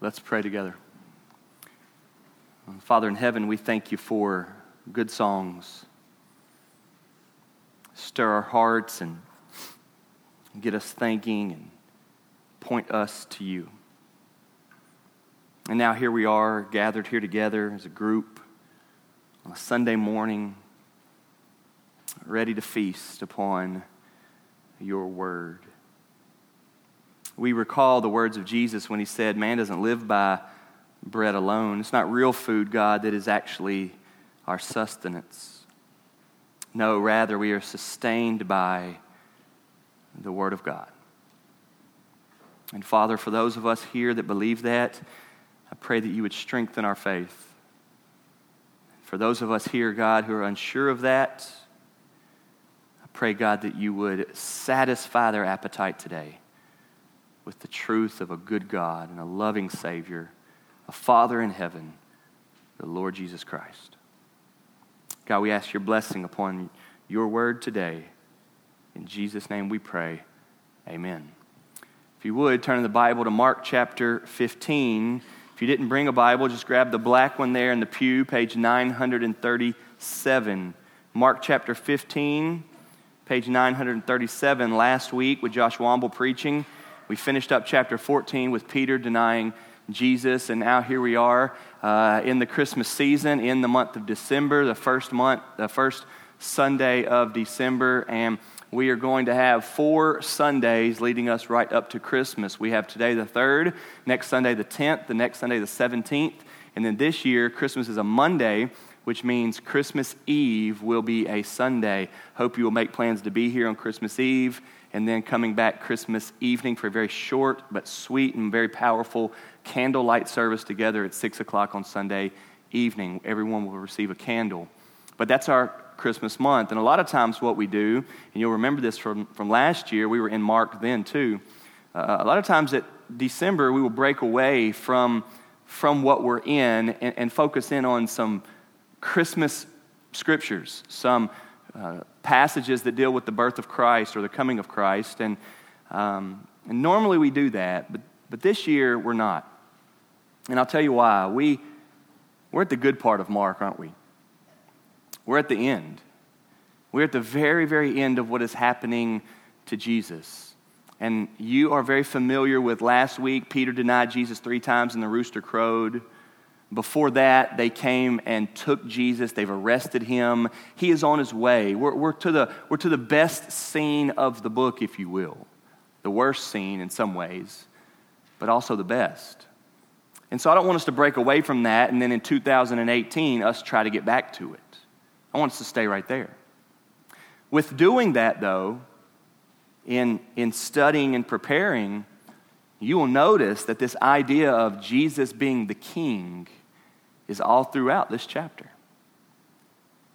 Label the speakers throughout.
Speaker 1: Let's pray together. Father in heaven, we thank you for good songs. Stir our hearts and get us thinking and point us to you. And now here we are, gathered here together as a group on a Sunday morning, ready to feast upon your word we recall the words of Jesus when he said, Man doesn't live by bread alone. It's not real food, God, that is actually our sustenance. No, rather, we are sustained by the Word of God. And Father, for those of us here that believe that, I pray that you would strengthen our faith. For those of us here, God, who are unsure of that, I pray, God, that you would satisfy their appetite today with the truth of a good God and a loving Savior, a Father in heaven, the Lord Jesus Christ. God, we ask your blessing upon your word today. In Jesus' name we pray. Amen. If you would, turn the Bible to Mark chapter 15. If you didn't bring a Bible, just grab the black one there in the pew, page 937. Mark chapter 15, page 937. Last week, with Josh Womble preaching, we finished up chapter 14 with Peter denying Jesus, and now here we are uh, in the Christmas season, in the month of December, the first month, the first Sunday of December, and we are going to have four Sundays leading us right up to Christmas. We have today the 3rd, next Sunday the 10th, the next Sunday the 17th, and then this year, Christmas is a Monday, which means Christmas Eve will be a Sunday. Hope you will make plans to be here on Christmas Eve and then coming back Christmas evening for a very short but sweet and very powerful candlelight service together at 6 o'clock on Sunday evening. Everyone will receive a candle. But that's our Christmas month. And a lot of times, what we do, and you'll remember this from, from last year, we were in Mark then too. Uh, a lot of times at December, we will break away from, from what we're in and, and focus in on some Christmas scriptures, some uh, passages that deal with the birth of Christ or the coming of Christ. And, um, and normally we do that, but, but this year we're not. And I'll tell you why. We, we're at the good part of Mark, aren't we? We're at the end. We're at the very, very end of what is happening to Jesus. And you are very familiar with last week, Peter denied Jesus three times and the rooster crowed. Before that, they came and took Jesus. They've arrested him. He is on his way. We're, we're, to the, we're to the best scene of the book, if you will. The worst scene in some ways, but also the best. And so I don't want us to break away from that and then in 2018 us try to get back to it. I want us to stay right there. With doing that, though, in, in studying and preparing, you will notice that this idea of Jesus being the king is all throughout this chapter.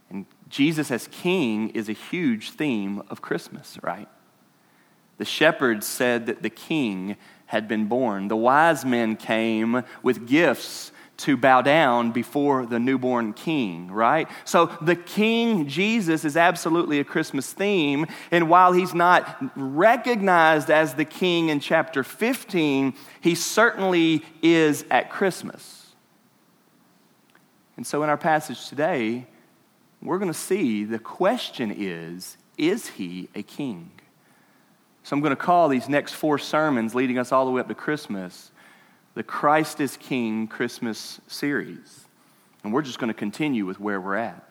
Speaker 1: And Jesus as king is a huge theme of Christmas, right? The shepherds said that the king had been born. The wise men came with gifts to bow down before the newborn king, right? So the king Jesus is absolutely a Christmas theme. And while he's not recognized as the king in chapter 15, he certainly is at Christmas. And so in our passage today, we're going to see the question is is he a king? So I'm going to call these next four sermons leading us all the way up to Christmas the Christ is King Christmas series. And we're just going to continue with where we're at.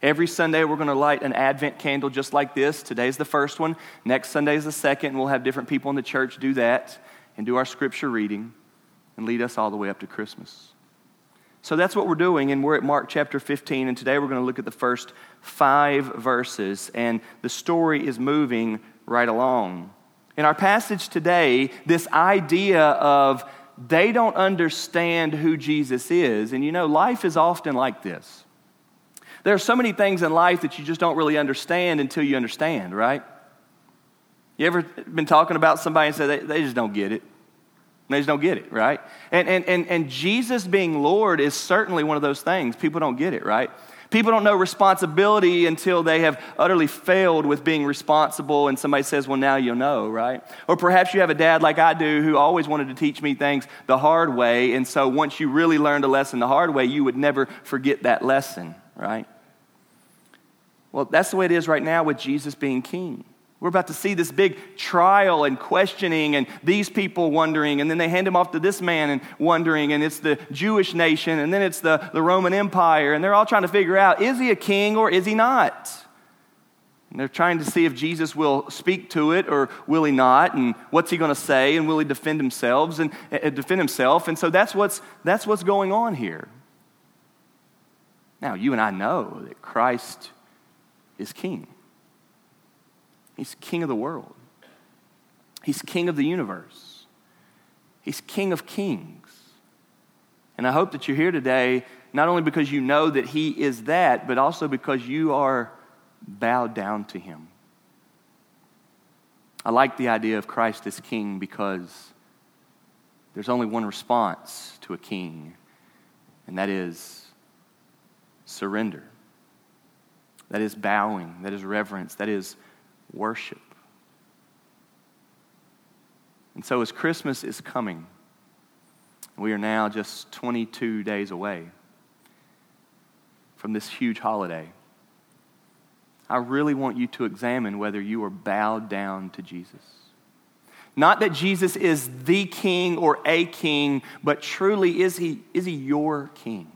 Speaker 1: Every Sunday, we're going to light an Advent candle just like this. Today's the first one. Next Sunday is the second, and we'll have different people in the church do that and do our scripture reading and lead us all the way up to Christmas. So that's what we're doing, and we're at Mark chapter 15, and today we're going to look at the first five verses, and the story is moving right along. In our passage today, this idea of they don't understand who Jesus is, and you know, life is often like this. There are so many things in life that you just don't really understand until you understand, right? You ever been talking about somebody and said they, they just don't get it? They just don't get it, right? And, and, and, and Jesus being Lord is certainly one of those things. People don't get it, right? People don't know responsibility until they have utterly failed with being responsible, and somebody says, Well, now you'll know, right? Or perhaps you have a dad like I do who always wanted to teach me things the hard way, and so once you really learned a lesson the hard way, you would never forget that lesson, right? Well, that's the way it is right now with Jesus being king. We're about to see this big trial and questioning, and these people wondering, and then they hand him off to this man and wondering, and it's the Jewish nation, and then it's the, the Roman Empire, and they're all trying to figure out is he a king or is he not? And they're trying to see if Jesus will speak to it or will he not, and what's he going to say, and will he defend himself and uh, defend himself. And so that's what's, that's what's going on here. Now, you and I know that Christ is king. He's king of the world. He's king of the universe. He's king of kings. And I hope that you're here today not only because you know that he is that, but also because you are bowed down to him. I like the idea of Christ as king because there's only one response to a king, and that is surrender. That is bowing. That is reverence. That is worship. And so, as Christmas is coming, we are now just 22 days away from this huge holiday. I really want you to examine whether you are bowed down to Jesus. Not that Jesus is the king or a king, but truly, is he, is he your king?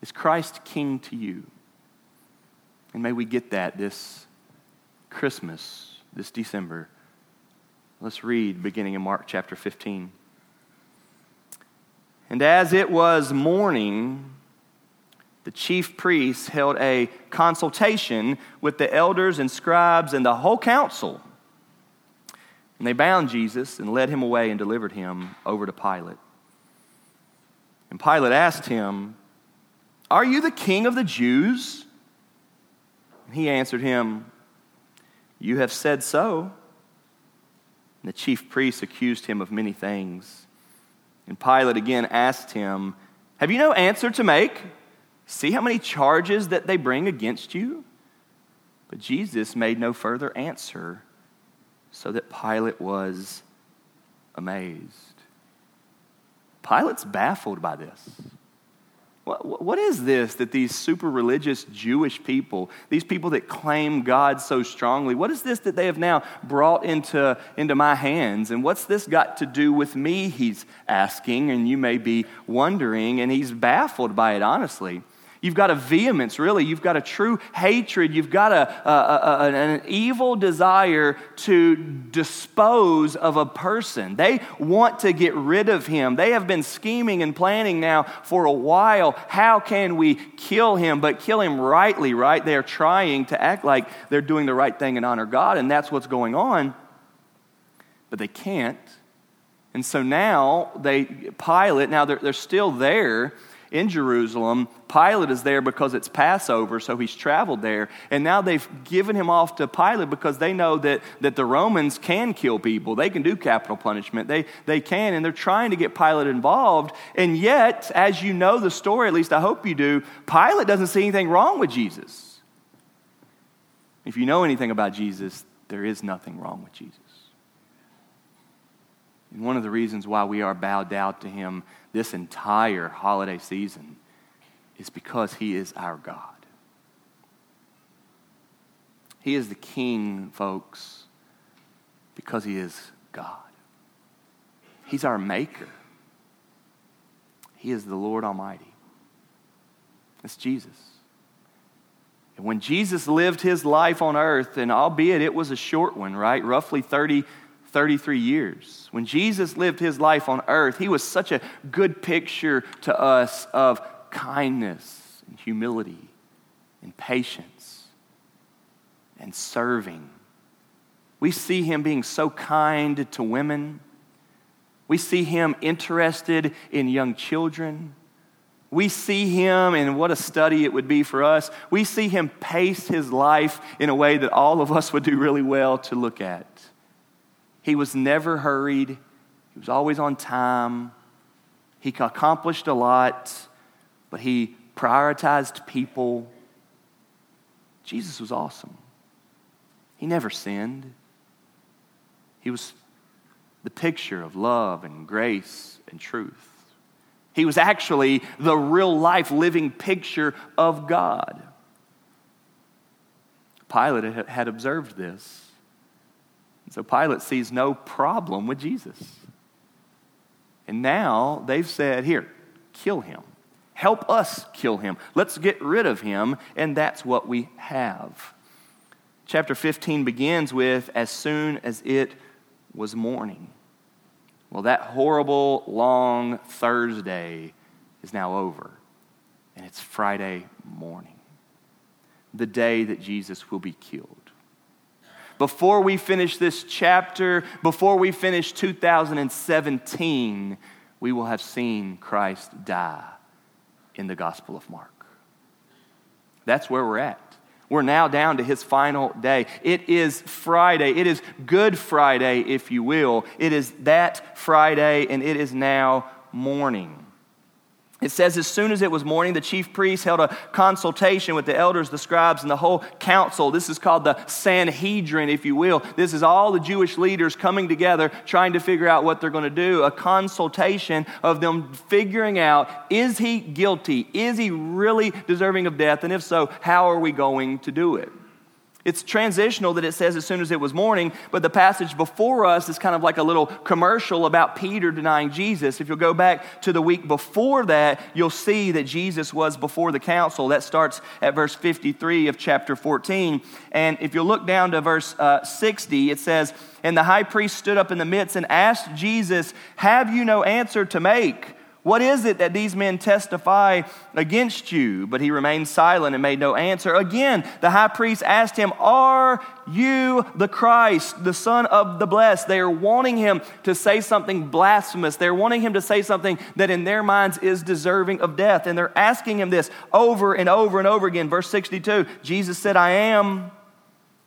Speaker 1: Is Christ king to you? And may we get that this Christmas this December. Let's read beginning in Mark chapter 15. And as it was morning, the chief priests held a consultation with the elders and scribes and the whole council. And they bound Jesus and led him away and delivered him over to Pilate. And Pilate asked him, Are you the king of the Jews? And he answered him, you have said so. And the chief priests accused him of many things. And Pilate again asked him, Have you no answer to make? See how many charges that they bring against you? But Jesus made no further answer, so that Pilate was amazed. Pilate's baffled by this. What, what is this that these super religious Jewish people, these people that claim God so strongly, what is this that they have now brought into, into my hands? And what's this got to do with me? He's asking, and you may be wondering, and he's baffled by it, honestly. You've got a vehemence, really. You've got a true hatred. You've got a, a, a, an evil desire to dispose of a person. They want to get rid of him. They have been scheming and planning now for a while. How can we kill him, but kill him rightly, right? They're trying to act like they're doing the right thing and honor God, and that's what's going on. But they can't. And so now they, Pilate, now they're, they're still there in Jerusalem. Pilate is there because it's Passover, so he's traveled there. And now they've given him off to Pilate because they know that, that the Romans can kill people. They can do capital punishment. They, they can, and they're trying to get Pilate involved. And yet, as you know the story, at least I hope you do, Pilate doesn't see anything wrong with Jesus. If you know anything about Jesus, there is nothing wrong with Jesus. And one of the reasons why we are bowed down to him this entire holiday season is because He is our God. He is the King, folks, because He is God. He's our Maker. He is the Lord Almighty. It's Jesus. And when Jesus lived his life on earth, and albeit it was a short one, right? Roughly 30 33 years. When Jesus lived his life on earth, he was such a good picture to us of kindness and humility and patience and serving. We see him being so kind to women. We see him interested in young children. We see him, and what a study it would be for us. We see him pace his life in a way that all of us would do really well to look at. He was never hurried, he was always on time. He accomplished a lot, but he prioritized people. Jesus was awesome. He never sinned. He was the picture of love and grace and truth. He was actually the real life living picture of God. Pilate had observed this. So Pilate sees no problem with Jesus. And now they've said, Here, kill him. Help us kill him. Let's get rid of him. And that's what we have. Chapter 15 begins with, As soon as it was morning. Well, that horrible long Thursday is now over, and it's Friday morning, the day that Jesus will be killed. Before we finish this chapter, before we finish 2017, we will have seen Christ die in the Gospel of Mark. That's where we're at. We're now down to his final day. It is Friday. It is Good Friday, if you will. It is that Friday, and it is now morning. It says, as soon as it was morning, the chief priests held a consultation with the elders, the scribes, and the whole council. This is called the Sanhedrin, if you will. This is all the Jewish leaders coming together, trying to figure out what they're going to do. A consultation of them figuring out is he guilty? Is he really deserving of death? And if so, how are we going to do it? It's transitional that it says as soon as it was morning, but the passage before us is kind of like a little commercial about Peter denying Jesus. If you'll go back to the week before that, you'll see that Jesus was before the council. That starts at verse 53 of chapter 14. And if you look down to verse uh, 60, it says, And the high priest stood up in the midst and asked Jesus, Have you no answer to make? What is it that these men testify against you? But he remained silent and made no answer. Again, the high priest asked him, Are you the Christ, the Son of the Blessed? They are wanting him to say something blasphemous. They're wanting him to say something that in their minds is deserving of death. And they're asking him this over and over and over again. Verse 62 Jesus said, I am.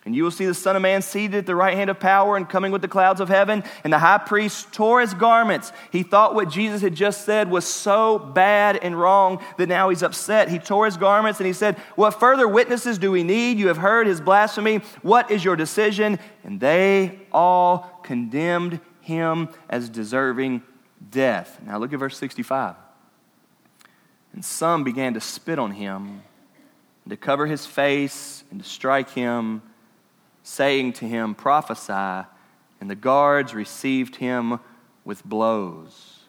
Speaker 1: And you will see the Son of Man seated at the right hand of power and coming with the clouds of heaven. And the high priest tore his garments. He thought what Jesus had just said was so bad and wrong that now he's upset. He tore his garments and he said, What further witnesses do we need? You have heard his blasphemy. What is your decision? And they all condemned him as deserving death. Now look at verse 65. And some began to spit on him, and to cover his face, and to strike him saying to him, Prophesy. And the guards received him with blows.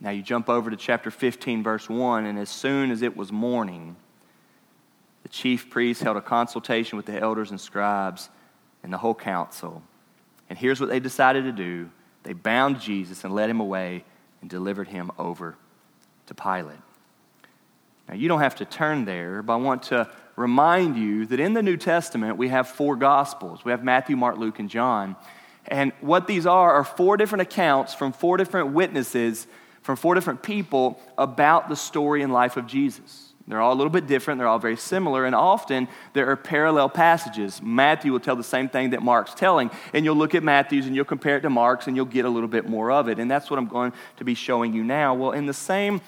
Speaker 1: Now you jump over to chapter 15, verse 1, and as soon as it was morning, the chief priests held a consultation with the elders and scribes and the whole council. And here's what they decided to do they bound Jesus and led him away and delivered him over to Pilate. Now, you don't have to turn there, but I want to remind you that in the New Testament, we have four Gospels. We have Matthew, Mark, Luke, and John. And what these are are four different accounts from four different witnesses, from four different people about the story and life of Jesus. They're all a little bit different, they're all very similar, and often there are parallel passages. Matthew will tell the same thing that Mark's telling, and you'll look at Matthew's and you'll compare it to Mark's and you'll get a little bit more of it. And that's what I'm going to be showing you now. Well, in the same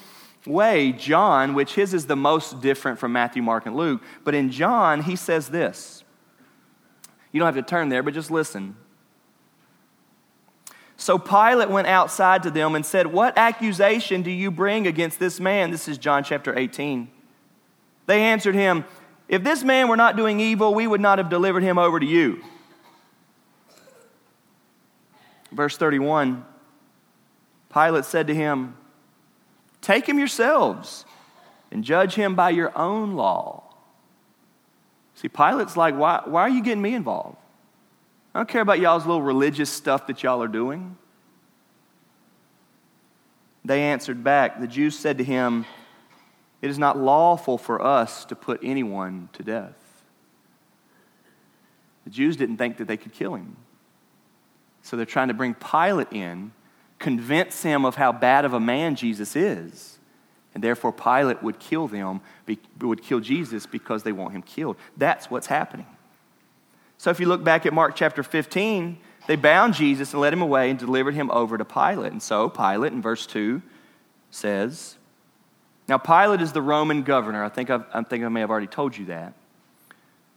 Speaker 1: way, John, which his is the most different from Matthew, Mark, and Luke, but in John, he says this. You don't have to turn there, but just listen. So Pilate went outside to them and said, What accusation do you bring against this man? This is John chapter 18. They answered him, If this man were not doing evil, we would not have delivered him over to you. Verse 31 Pilate said to him, Take him yourselves and judge him by your own law. See, Pilate's like, why, why are you getting me involved? I don't care about y'all's little religious stuff that y'all are doing. They answered back. The Jews said to him, It is not lawful for us to put anyone to death. The Jews didn't think that they could kill him. So they're trying to bring Pilate in convince him of how bad of a man Jesus is. And therefore, Pilate would kill them, would kill Jesus because they want him killed. That's what's happening. So if you look back at Mark chapter 15, they bound Jesus and led him away and delivered him over to Pilate. And so Pilate in verse 2 says, Now, Pilate is the Roman governor. I think, I've, I think I may have already told you that.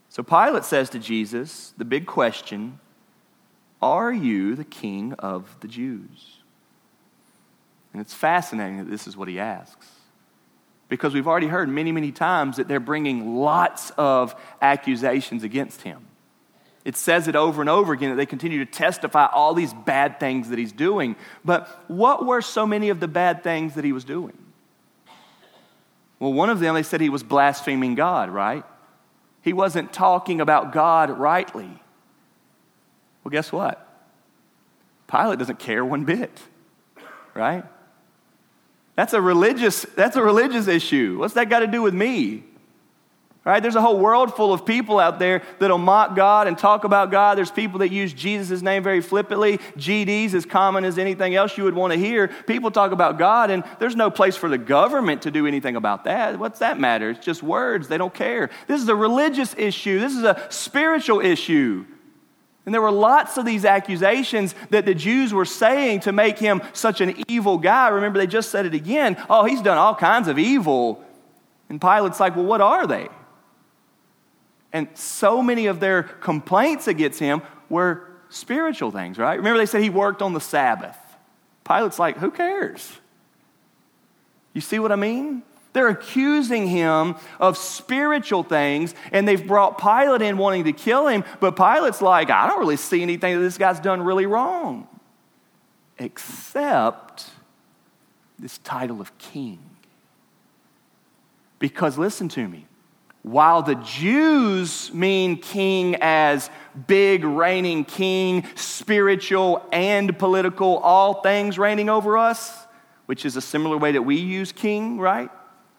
Speaker 1: So Pilate says to Jesus, the big question Are you the king of the Jews? And it's fascinating that this is what he asks. Because we've already heard many, many times that they're bringing lots of accusations against him. It says it over and over again that they continue to testify all these bad things that he's doing. But what were so many of the bad things that he was doing? Well, one of them, they said he was blaspheming God, right? He wasn't talking about God rightly. Well, guess what? Pilate doesn't care one bit, right? That's a religious, that's a religious issue. What's that got to do with me? Right? There's a whole world full of people out there that'll mock God and talk about God. There's people that use Jesus' name very flippantly. GDs as common as anything else you would want to hear. People talk about God, and there's no place for the government to do anything about that. What's that matter? It's just words. They don't care. This is a religious issue, this is a spiritual issue. And there were lots of these accusations that the Jews were saying to make him such an evil guy. Remember, they just said it again. Oh, he's done all kinds of evil. And Pilate's like, well, what are they? And so many of their complaints against him were spiritual things, right? Remember, they said he worked on the Sabbath. Pilate's like, who cares? You see what I mean? They're accusing him of spiritual things, and they've brought Pilate in wanting to kill him, but Pilate's like, I don't really see anything that this guy's done really wrong, except this title of king. Because listen to me, while the Jews mean king as big reigning king, spiritual and political, all things reigning over us, which is a similar way that we use king, right?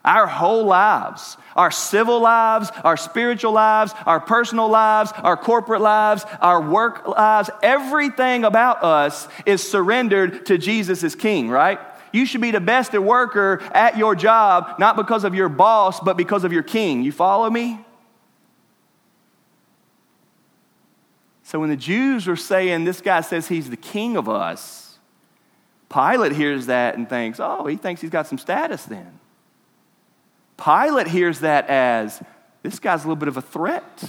Speaker 1: Our whole lives, our civil lives, our spiritual lives, our personal lives, our corporate lives, our work lives, everything about us is surrendered to Jesus as king, right? You should be the best worker at your job, not because of your boss, but because of your king. You follow me? So when the Jews were saying, This guy says he's the king of us, Pilate hears that and thinks, Oh, he thinks he's got some status then. Pilate hears that as, This guy's a little bit of a threat.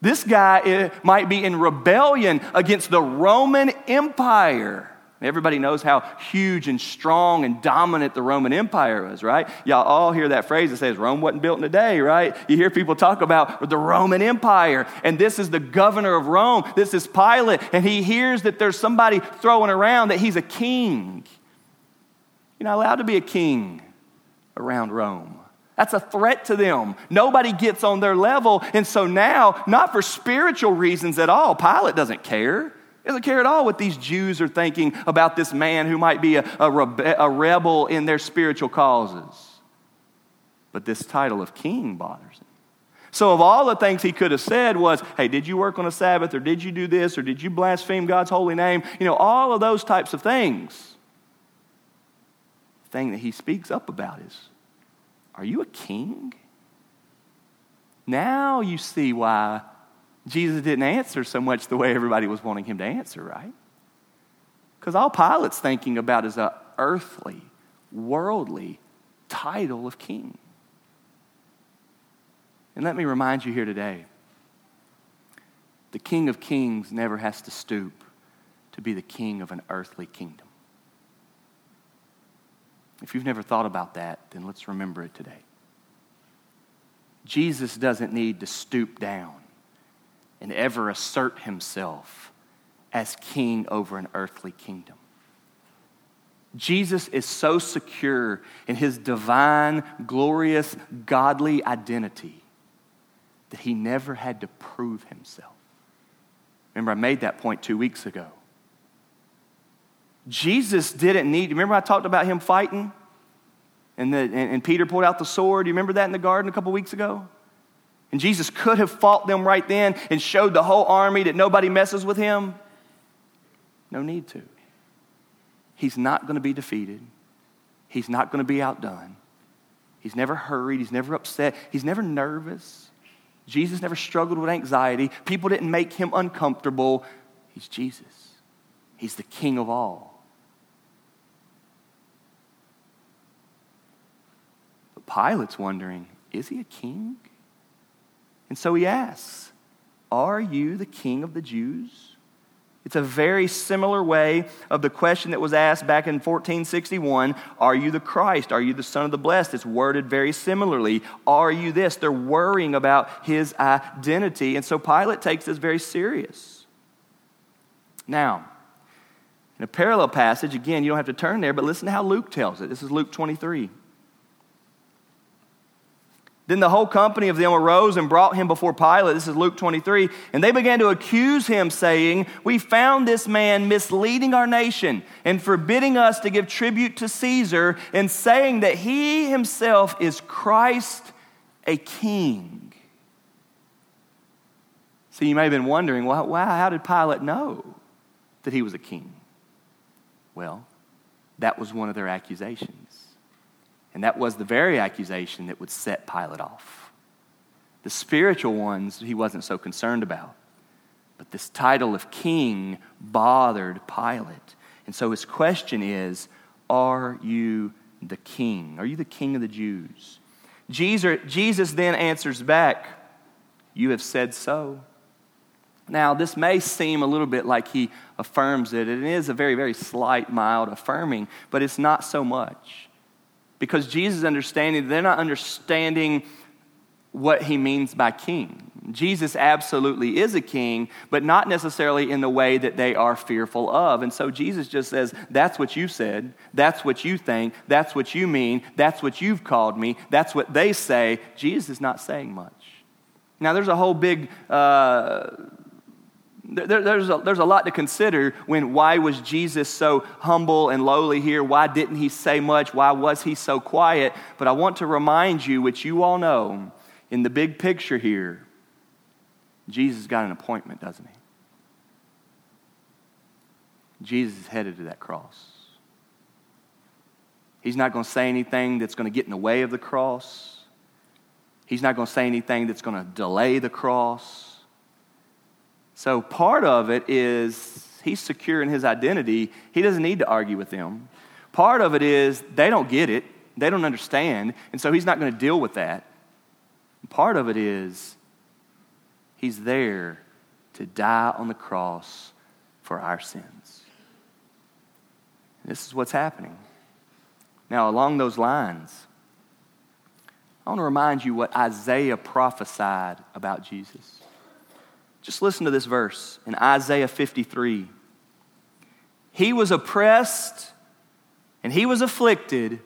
Speaker 1: This guy eh, might be in rebellion against the Roman Empire. Everybody knows how huge and strong and dominant the Roman Empire was, right? Y'all all hear that phrase that says Rome wasn't built in a day, right? You hear people talk about the Roman Empire, and this is the governor of Rome. This is Pilate, and he hears that there's somebody throwing around that he's a king. You're not allowed to be a king around Rome. That's a threat to them. Nobody gets on their level. And so now, not for spiritual reasons at all, Pilate doesn't care. He doesn't care at all what these Jews are thinking about this man who might be a, a, rebe- a rebel in their spiritual causes. But this title of king bothers him. So, of all the things he could have said was, hey, did you work on a Sabbath, or did you do this, or did you blaspheme God's holy name? You know, all of those types of things. The thing that he speaks up about is, are you a king? Now you see why Jesus didn't answer so much the way everybody was wanting him to answer, right? Because all Pilate's thinking about is a earthly, worldly title of king. And let me remind you here today the King of Kings never has to stoop to be the king of an earthly kingdom. If you've never thought about that, then let's remember it today. Jesus doesn't need to stoop down and ever assert himself as king over an earthly kingdom. Jesus is so secure in his divine, glorious, godly identity that he never had to prove himself. Remember, I made that point two weeks ago. Jesus didn't need, remember I talked about him fighting? And, the, and, and Peter pulled out the sword. You remember that in the garden a couple weeks ago? And Jesus could have fought them right then and showed the whole army that nobody messes with him. No need to. He's not going to be defeated. He's not going to be outdone. He's never hurried. He's never upset. He's never nervous. Jesus never struggled with anxiety. People didn't make him uncomfortable. He's Jesus, He's the King of all. But Pilate's wondering, is he a king? And so he asks, Are you the king of the Jews? It's a very similar way of the question that was asked back in 1461 Are you the Christ? Are you the Son of the Blessed? It's worded very similarly. Are you this? They're worrying about his identity. And so Pilate takes this very serious. Now, in a parallel passage, again, you don't have to turn there, but listen to how Luke tells it. This is Luke 23. Then the whole company of them arose and brought him before Pilate. This is Luke 23. And they began to accuse him, saying, We found this man misleading our nation and forbidding us to give tribute to Caesar, and saying that he himself is Christ, a king. So you may have been wondering, well, wow, how did Pilate know that he was a king? Well, that was one of their accusations. And that was the very accusation that would set Pilate off. The spiritual ones he wasn't so concerned about. But this title of king bothered Pilate. And so his question is Are you the king? Are you the king of the Jews? Jesus, then answers back, You have said so. Now, this may seem a little bit like he affirms it. It is a very, very slight, mild affirming, but it's not so much because Jesus' understanding, they're not understanding what he means by king. Jesus absolutely is a king, but not necessarily in the way that they are fearful of. And so Jesus just says, That's what you said. That's what you think. That's what you mean. That's what you've called me. That's what they say. Jesus is not saying much. Now, there's a whole big. Uh, there, there's, a, there's a lot to consider when why was Jesus so humble and lowly here? Why didn't he say much? Why was he so quiet? But I want to remind you, which you all know, in the big picture here, Jesus got an appointment, doesn't he? Jesus is headed to that cross. He's not going to say anything that's going to get in the way of the cross. He's not going to say anything that's going to delay the cross. So part of it is he's secure in his identity. He doesn't need to argue with them. Part of it is they don't get it, they don't understand, and so he's not going to deal with that. Part of it is he's there to die on the cross for our sins. This is what's happening. Now, along those lines, I want to remind you what Isaiah prophesied about Jesus. Just listen to this verse in Isaiah 53. He was oppressed and he was afflicted,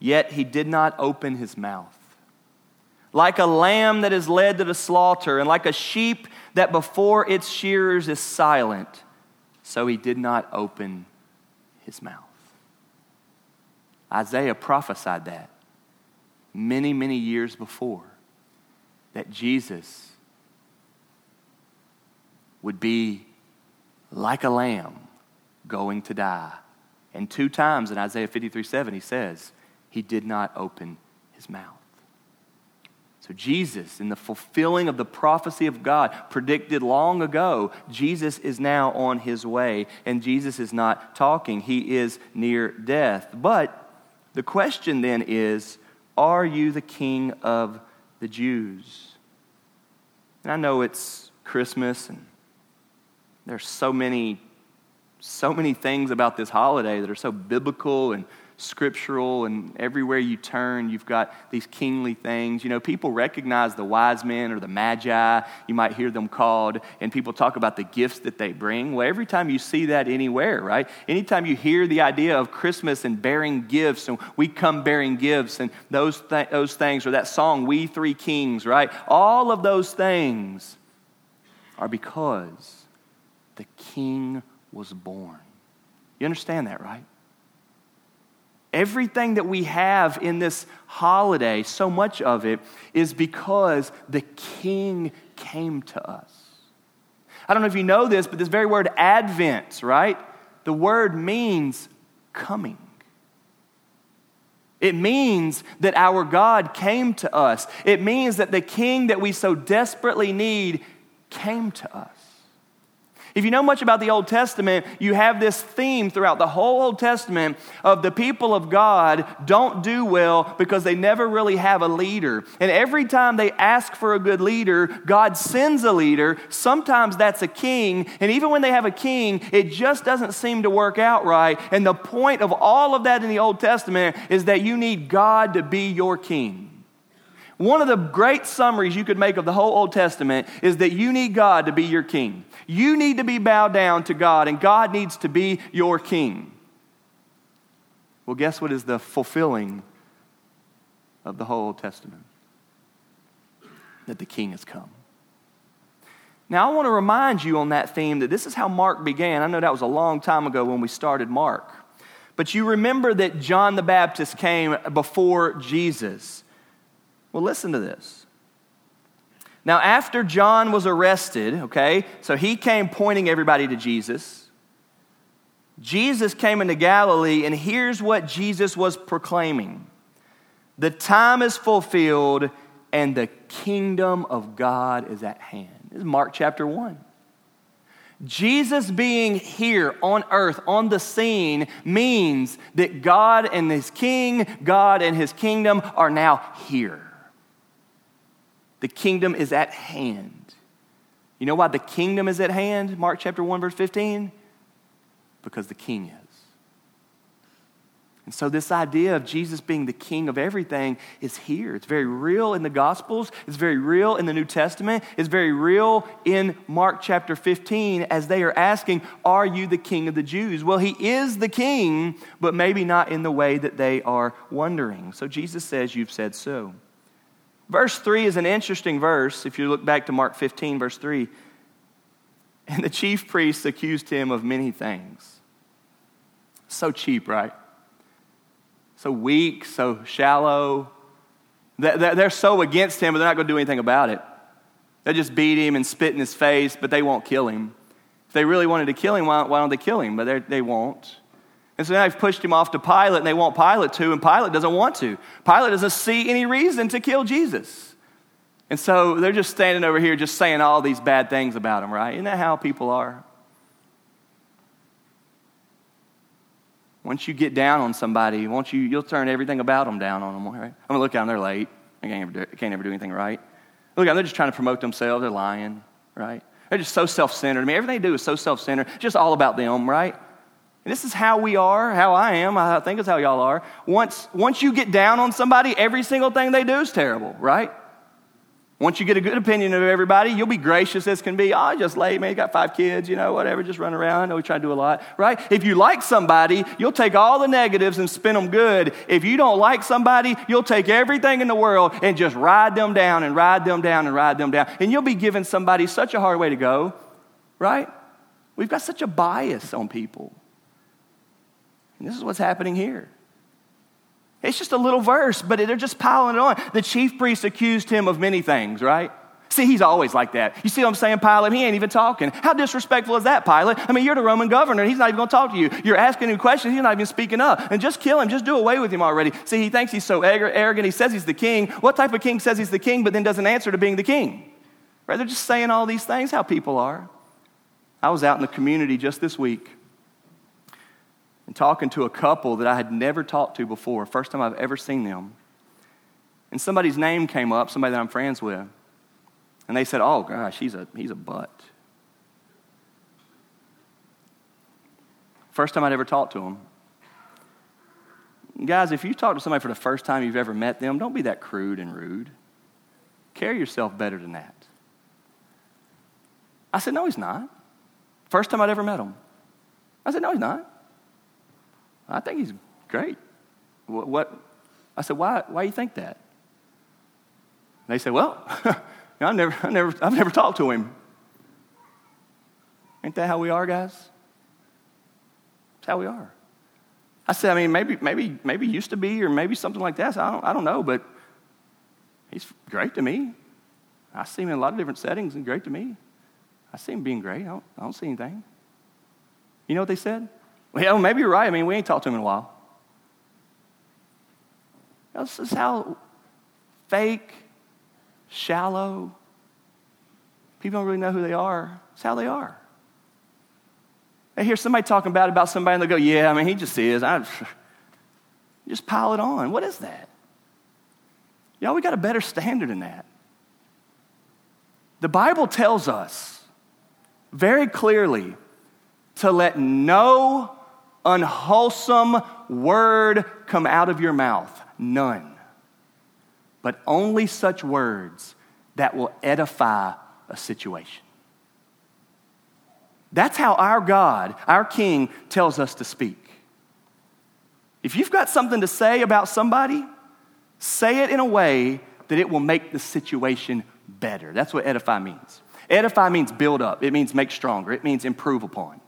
Speaker 1: yet he did not open his mouth. Like a lamb that is led to the slaughter, and like a sheep that before its shearers is silent, so he did not open his mouth. Isaiah prophesied that many, many years before that Jesus would be like a lamb going to die. And two times in Isaiah 53 7, he says, He did not open his mouth. So, Jesus, in the fulfilling of the prophecy of God predicted long ago, Jesus is now on his way, and Jesus is not talking. He is near death. But the question then is Are you the king of the Jews? And I know it's Christmas and there's so many, so many things about this holiday that are so biblical and scriptural, and everywhere you turn, you've got these kingly things. You know, people recognize the wise men or the magi, you might hear them called, and people talk about the gifts that they bring. Well, every time you see that anywhere, right? Anytime you hear the idea of Christmas and bearing gifts, and we come bearing gifts, and those, th- those things, or that song, We Three Kings, right? All of those things are because the king was born. You understand that, right? Everything that we have in this holiday, so much of it, is because the king came to us. I don't know if you know this, but this very word Advent, right? The word means coming. It means that our God came to us. It means that the king that we so desperately need came to us. If you know much about the Old Testament, you have this theme throughout the whole Old Testament of the people of God don't do well because they never really have a leader. And every time they ask for a good leader, God sends a leader. Sometimes that's a king. And even when they have a king, it just doesn't seem to work out right. And the point of all of that in the Old Testament is that you need God to be your king. One of the great summaries you could make of the whole Old Testament is that you need God to be your king. You need to be bowed down to God, and God needs to be your king. Well, guess what is the fulfilling of the whole Old Testament? That the king has come. Now, I want to remind you on that theme that this is how Mark began. I know that was a long time ago when we started Mark. But you remember that John the Baptist came before Jesus. Well, listen to this. Now, after John was arrested, okay, so he came pointing everybody to Jesus. Jesus came into Galilee, and here's what Jesus was proclaiming The time is fulfilled, and the kingdom of God is at hand. This is Mark chapter 1. Jesus being here on earth, on the scene, means that God and his king, God and his kingdom are now here. The kingdom is at hand. You know why the kingdom is at hand? Mark chapter 1, verse 15? Because the king is. And so, this idea of Jesus being the king of everything is here. It's very real in the Gospels, it's very real in the New Testament, it's very real in Mark chapter 15 as they are asking, Are you the king of the Jews? Well, he is the king, but maybe not in the way that they are wondering. So, Jesus says, You've said so. Verse 3 is an interesting verse. If you look back to Mark 15, verse 3. And the chief priests accused him of many things. So cheap, right? So weak, so shallow. They're so against him, but they're not going to do anything about it. They just beat him and spit in his face, but they won't kill him. If they really wanted to kill him, why don't they kill him? But they won't. And so now they've pushed him off to Pilate, and they want Pilate to, and Pilate doesn't want to. Pilate doesn't see any reason to kill Jesus. And so they're just standing over here just saying all these bad things about him, right? Isn't that how people are? Once you get down on somebody, once you, you'll turn everything about them down on them, right? I'm gonna look at they're late. They can't ever do, can't ever do anything right. Look at them, they're just trying to promote themselves, they're lying, right? They're just so self centered. I mean, everything they do is so self centered, just all about them, right? And this is how we are, how I am. I think it's how y'all are. Once, once you get down on somebody, every single thing they do is terrible, right? Once you get a good opinion of everybody, you'll be gracious as can be. Oh, just late, man. You got five kids, you know, whatever, just run around. I know we try to do a lot, right? If you like somebody, you'll take all the negatives and spin them good. If you don't like somebody, you'll take everything in the world and just ride them down and ride them down and ride them down. And you'll be giving somebody such a hard way to go, right? We've got such a bias on people. And this is what's happening here. It's just a little verse, but they're just piling it on. The chief priest accused him of many things, right? See, he's always like that. You see what I'm saying, Pilate? He ain't even talking. How disrespectful is that, Pilate? I mean, you're the Roman governor. He's not even going to talk to you. You're asking him questions. He's not even speaking up. And just kill him. Just do away with him already. See, he thinks he's so arrogant. He says he's the king. What type of king says he's the king but then doesn't answer to being the king? Right? They're just saying all these things, how people are. I was out in the community just this week and talking to a couple that I had never talked to before, first time I've ever seen them. And somebody's name came up, somebody that I'm friends with. And they said, Oh gosh, he's a, he's a butt. First time I'd ever talked to him. Guys, if you talk to somebody for the first time you've ever met them, don't be that crude and rude. Carry yourself better than that. I said, No, he's not. First time I'd ever met him. I said, No, he's not. I think he's great. What, what? I said, why, why do you think that? they said, well, I've, never, I've, never, I've never talked to him. Ain't that how we are, guys? That's how we are. I said, I mean, maybe, maybe, maybe used to be, or maybe something like that. So I, don't, I don't know, but he's great to me. I see him in a lot of different settings and great to me. I see him being great. I don't, I don't see anything. You know what they said? Well, maybe you're right. I mean, we ain't talked to him in a while. This is how fake, shallow, people don't really know who they are. It's how they are. They hear somebody talking bad about somebody and they go, Yeah, I mean, he just is. I, just pile it on. What is that? Y'all, we got a better standard than that. The Bible tells us very clearly to let no unwholesome word come out of your mouth. None. But only such words that will edify a situation. That's how our God, our King, tells us to speak. If you've got something to say about somebody, say it in a way that it will make the situation better. That's what edify means. Edify means build up, it means make stronger, it means improve upon.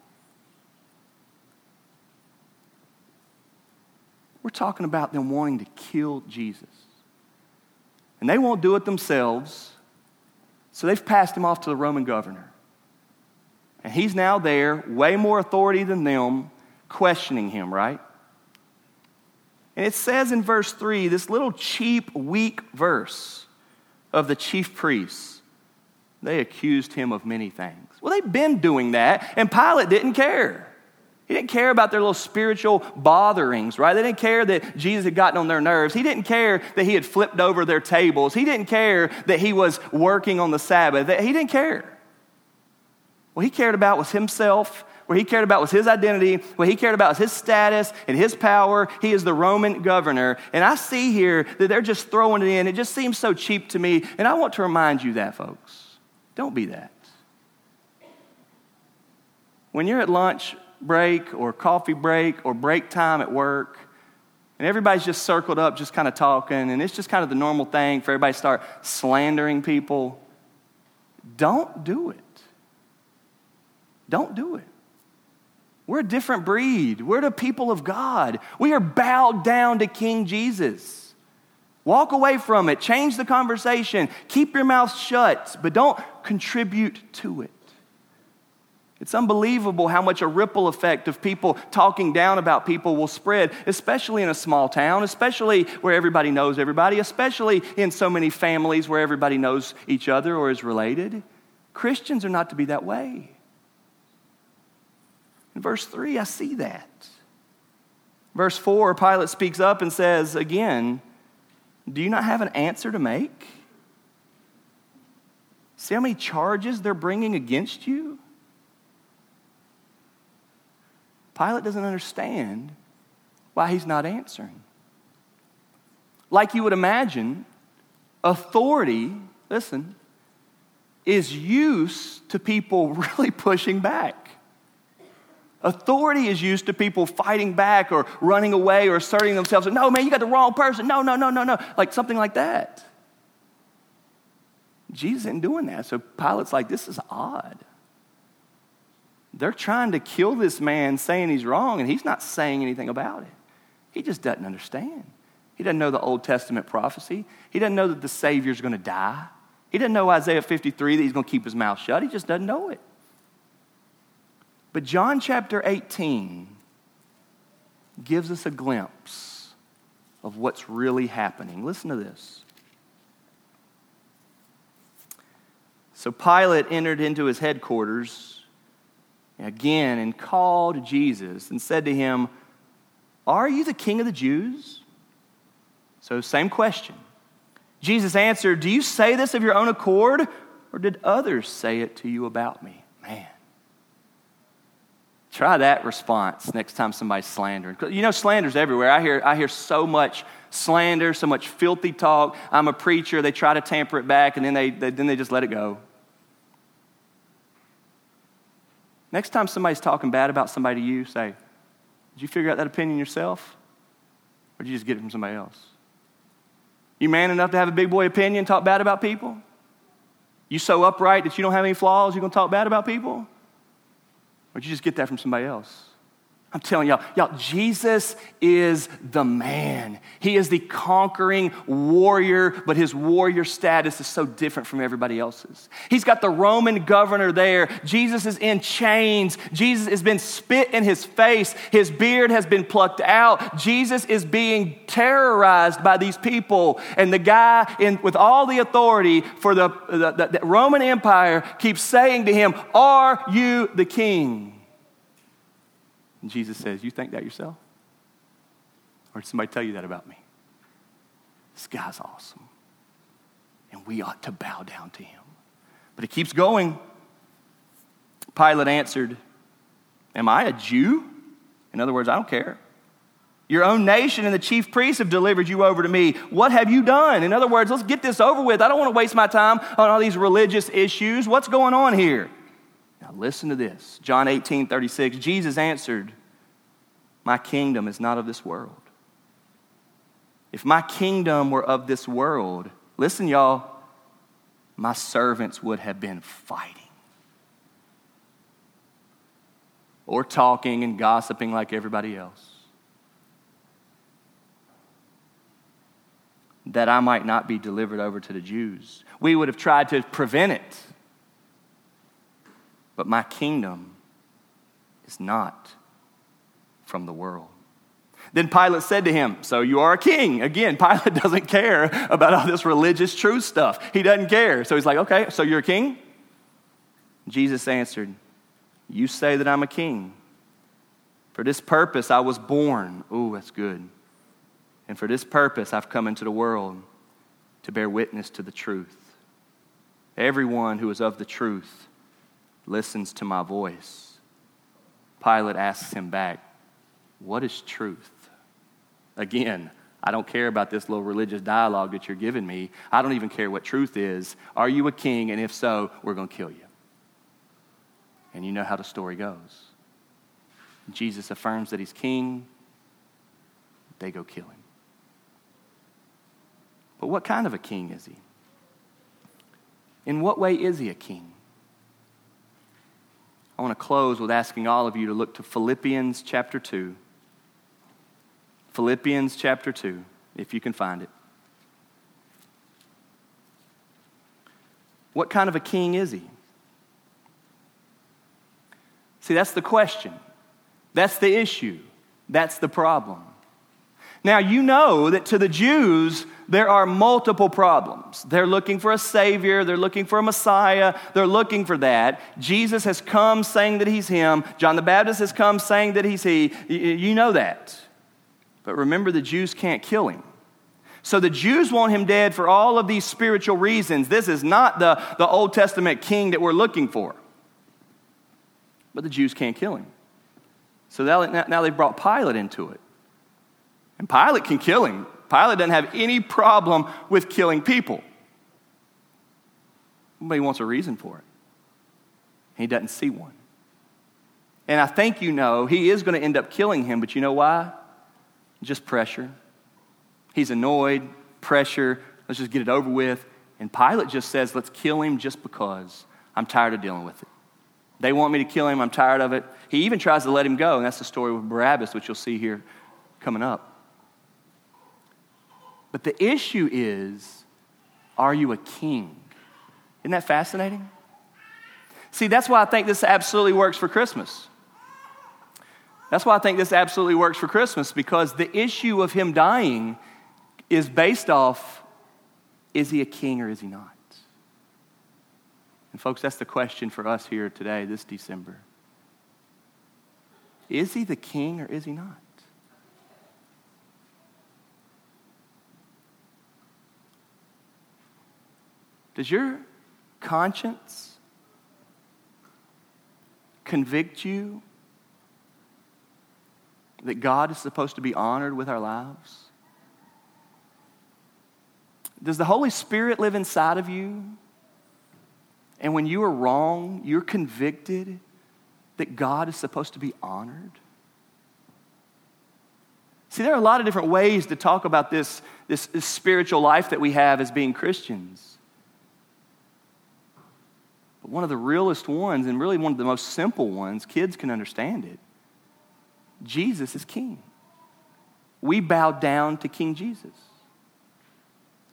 Speaker 1: We're talking about them wanting to kill Jesus. And they won't do it themselves, so they've passed him off to the Roman governor. And he's now there, way more authority than them, questioning him, right? And it says in verse 3, this little cheap, weak verse of the chief priests, they accused him of many things. Well, they've been doing that, and Pilate didn't care. He didn't care about their little spiritual botherings, right? They didn't care that Jesus had gotten on their nerves. He didn't care that he had flipped over their tables. He didn't care that he was working on the Sabbath. He didn't care. What he cared about was himself. What he cared about was his identity. What he cared about was his status and his power. He is the Roman governor. And I see here that they're just throwing it in. It just seems so cheap to me. And I want to remind you that, folks. Don't be that. When you're at lunch break or coffee break or break time at work, and everybody's just circled up, just kind of talking, and it's just kind of the normal thing for everybody to start slandering people, don't do it. Don't do it. We're a different breed. We're the people of God. We are bowed down to King Jesus. Walk away from it. Change the conversation. Keep your mouth shut, but don't contribute to it. It's unbelievable how much a ripple effect of people talking down about people will spread, especially in a small town, especially where everybody knows everybody, especially in so many families where everybody knows each other or is related. Christians are not to be that way. In verse 3, I see that. Verse 4, Pilate speaks up and says again, Do you not have an answer to make? See how many charges they're bringing against you? Pilate doesn't understand why he's not answering. Like you would imagine, authority, listen, is used to people really pushing back. Authority is used to people fighting back or running away or asserting themselves. No, man, you got the wrong person. No, no, no, no, no. Like something like that. Jesus isn't doing that. So Pilate's like, this is odd. They're trying to kill this man saying he's wrong, and he's not saying anything about it. He just doesn't understand. He doesn't know the Old Testament prophecy. He doesn't know that the Savior's going to die. He doesn't know Isaiah 53 that he's going to keep his mouth shut. He just doesn't know it. But John chapter 18 gives us a glimpse of what's really happening. Listen to this. So Pilate entered into his headquarters again and called Jesus and said to him, Are you the king of the Jews? So, same question. Jesus answered, Do you say this of your own accord, or did others say it to you about me? Man. Try that response next time somebody's slandering. You know, slander's everywhere. I hear, I hear so much slander, so much filthy talk. I'm a preacher. They try to tamper it back, and then they, they, then they just let it go. Next time somebody's talking bad about somebody to you, say, Did you figure out that opinion yourself? Or did you just get it from somebody else? You man enough to have a big boy opinion, talk bad about people? You so upright that you don't have any flaws, you're going to talk bad about people? Or did you just get that from somebody else? I'm telling y'all, y'all, Jesus is the man. He is the conquering warrior, but his warrior status is so different from everybody else's. He's got the Roman governor there. Jesus is in chains. Jesus has been spit in his face. His beard has been plucked out. Jesus is being terrorized by these people. And the guy in, with all the authority for the, the, the, Roman Empire keeps saying to him, Are you the king? And Jesus says, You think that yourself? Or did somebody tell you that about me? This guy's awesome. And we ought to bow down to him. But it keeps going. Pilate answered, Am I a Jew? In other words, I don't care. Your own nation and the chief priests have delivered you over to me. What have you done? In other words, let's get this over with. I don't want to waste my time on all these religious issues. What's going on here? Now, listen to this John 18 36. Jesus answered, My kingdom is not of this world. If my kingdom were of this world, listen, y'all, my servants would have been fighting or talking and gossiping like everybody else. That I might not be delivered over to the Jews. We would have tried to prevent it. But my kingdom is not from the world. Then Pilate said to him, So you are a king. Again, Pilate doesn't care about all this religious truth stuff. He doesn't care. So he's like, Okay, so you're a king? Jesus answered, You say that I'm a king. For this purpose I was born. Ooh, that's good. And for this purpose I've come into the world to bear witness to the truth. Everyone who is of the truth listens to my voice. Pilate asks him back, What is truth? Again, I don't care about this little religious dialogue that you're giving me. I don't even care what truth is. Are you a king? And if so, we're going to kill you. And you know how the story goes. Jesus affirms that he's king, they go kill him. But what kind of a king is he? In what way is he a king? I want to close with asking all of you to look to Philippians chapter 2. Philippians chapter 2, if you can find it. What kind of a king is he? See, that's the question. That's the issue. That's the problem. Now, you know that to the Jews, there are multiple problems. They're looking for a Savior, they're looking for a Messiah, they're looking for that. Jesus has come saying that He's Him, John the Baptist has come saying that He's He. You know that. But remember, the Jews can't kill him. So the Jews want him dead for all of these spiritual reasons. This is not the, the Old Testament king that we're looking for. But the Jews can't kill him. So now, now they've brought Pilate into it. And Pilate can kill him. Pilate doesn't have any problem with killing people. He wants a reason for it. He doesn't see one. And I think you know he is going to end up killing him, but you know why? Just pressure. He's annoyed, pressure. Let's just get it over with. And Pilate just says, let's kill him just because I'm tired of dealing with it. They want me to kill him. I'm tired of it. He even tries to let him go. And that's the story with Barabbas, which you'll see here coming up. But the issue is are you a king? Isn't that fascinating? See, that's why I think this absolutely works for Christmas. That's why I think this absolutely works for Christmas because the issue of him dying is based off is he a king or is he not? And, folks, that's the question for us here today, this December. Is he the king or is he not? Does your conscience convict you that God is supposed to be honored with our lives? Does the Holy Spirit live inside of you? And when you are wrong, you're convicted that God is supposed to be honored? See, there are a lot of different ways to talk about this, this, this spiritual life that we have as being Christians. But one of the realest ones, and really one of the most simple ones, kids can understand it Jesus is king. We bow down to King Jesus.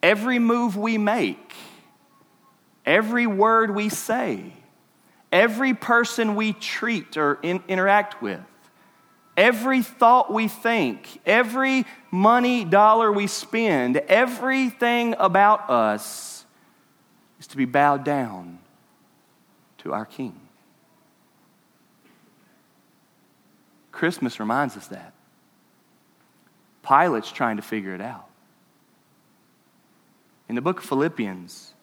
Speaker 1: Every move we make, every word we say, every person we treat or in, interact with, every thought we think, every money dollar we spend, everything about us is to be bowed down to our King. Christmas reminds us that. Pilate's trying to figure it out. In the book of Philippians,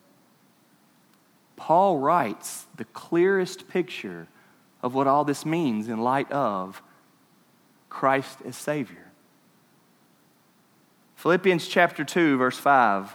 Speaker 1: Paul writes the clearest picture of what all this means in light of Christ as Savior. Philippians chapter 2, verse 5.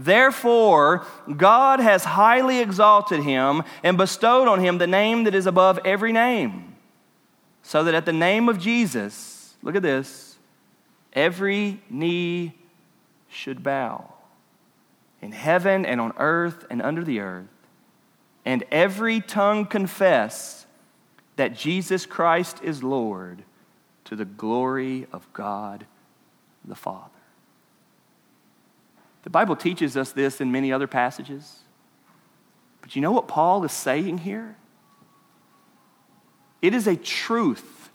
Speaker 1: Therefore, God has highly exalted him and bestowed on him the name that is above every name, so that at the name of Jesus, look at this, every knee should bow in heaven and on earth and under the earth, and every tongue confess that Jesus Christ is Lord to the glory of God the Father. The Bible teaches us this in many other passages. But you know what Paul is saying here? It is a truth.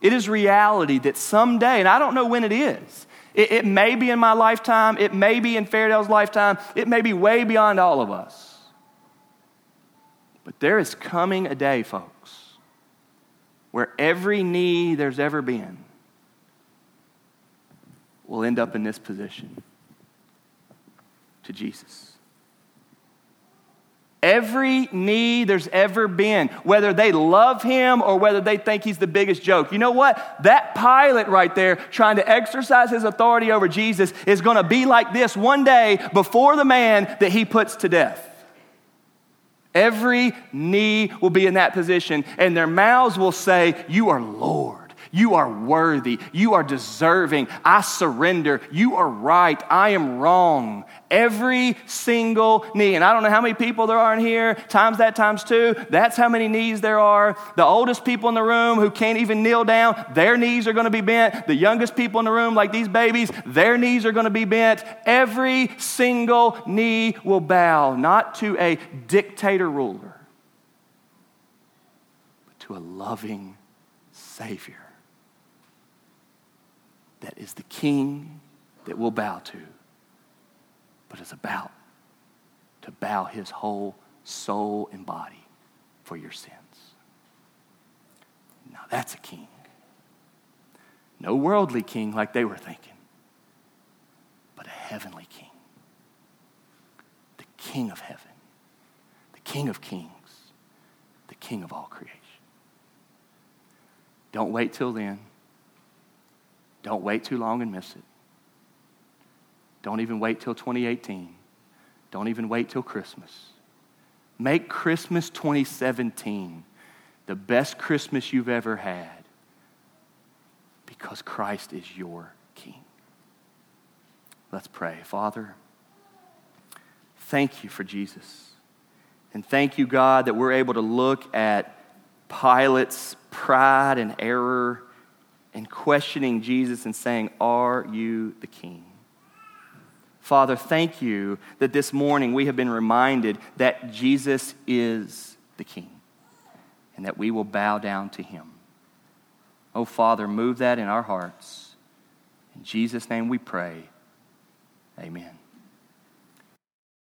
Speaker 1: It is reality that someday, and I don't know when it is, it, it may be in my lifetime, it may be in Fairdale's lifetime, it may be way beyond all of us. But there is coming a day, folks, where every knee there's ever been will end up in this position to Jesus. Every knee there's ever been, whether they love him or whether they think he's the biggest joke. You know what? That Pilate right there trying to exercise his authority over Jesus is going to be like this one day before the man that he puts to death. Every knee will be in that position, and their mouths will say, You are Lord. You are worthy. You are deserving. I surrender. You are right. I am wrong. Every single knee. And I don't know how many people there are in here, times that times two. That's how many knees there are. The oldest people in the room who can't even kneel down, their knees are going to be bent. The youngest people in the room, like these babies, their knees are going to be bent. Every single knee will bow, not to a dictator ruler, but to a loving Savior that is the king that we'll bow to, but is about to bow his whole soul and body for your sins. Now that's a king. No worldly king like they were thinking, but a heavenly king. The king of heaven, the king of kings, the king of all creation. Don't wait till then. Don't wait too long and miss it. Don't even wait till 2018. Don't even wait till Christmas. Make Christmas 2017 the best Christmas you've ever had because Christ is your King. Let's pray. Father, thank you for Jesus. And thank you, God, that we're able to look at Pilate's pride and error and questioning Jesus and saying, Are you the King? Father, thank you that this morning we have been reminded that Jesus is the King and that we will bow down to him. Oh, Father, move that in our hearts. In Jesus' name we pray. Amen.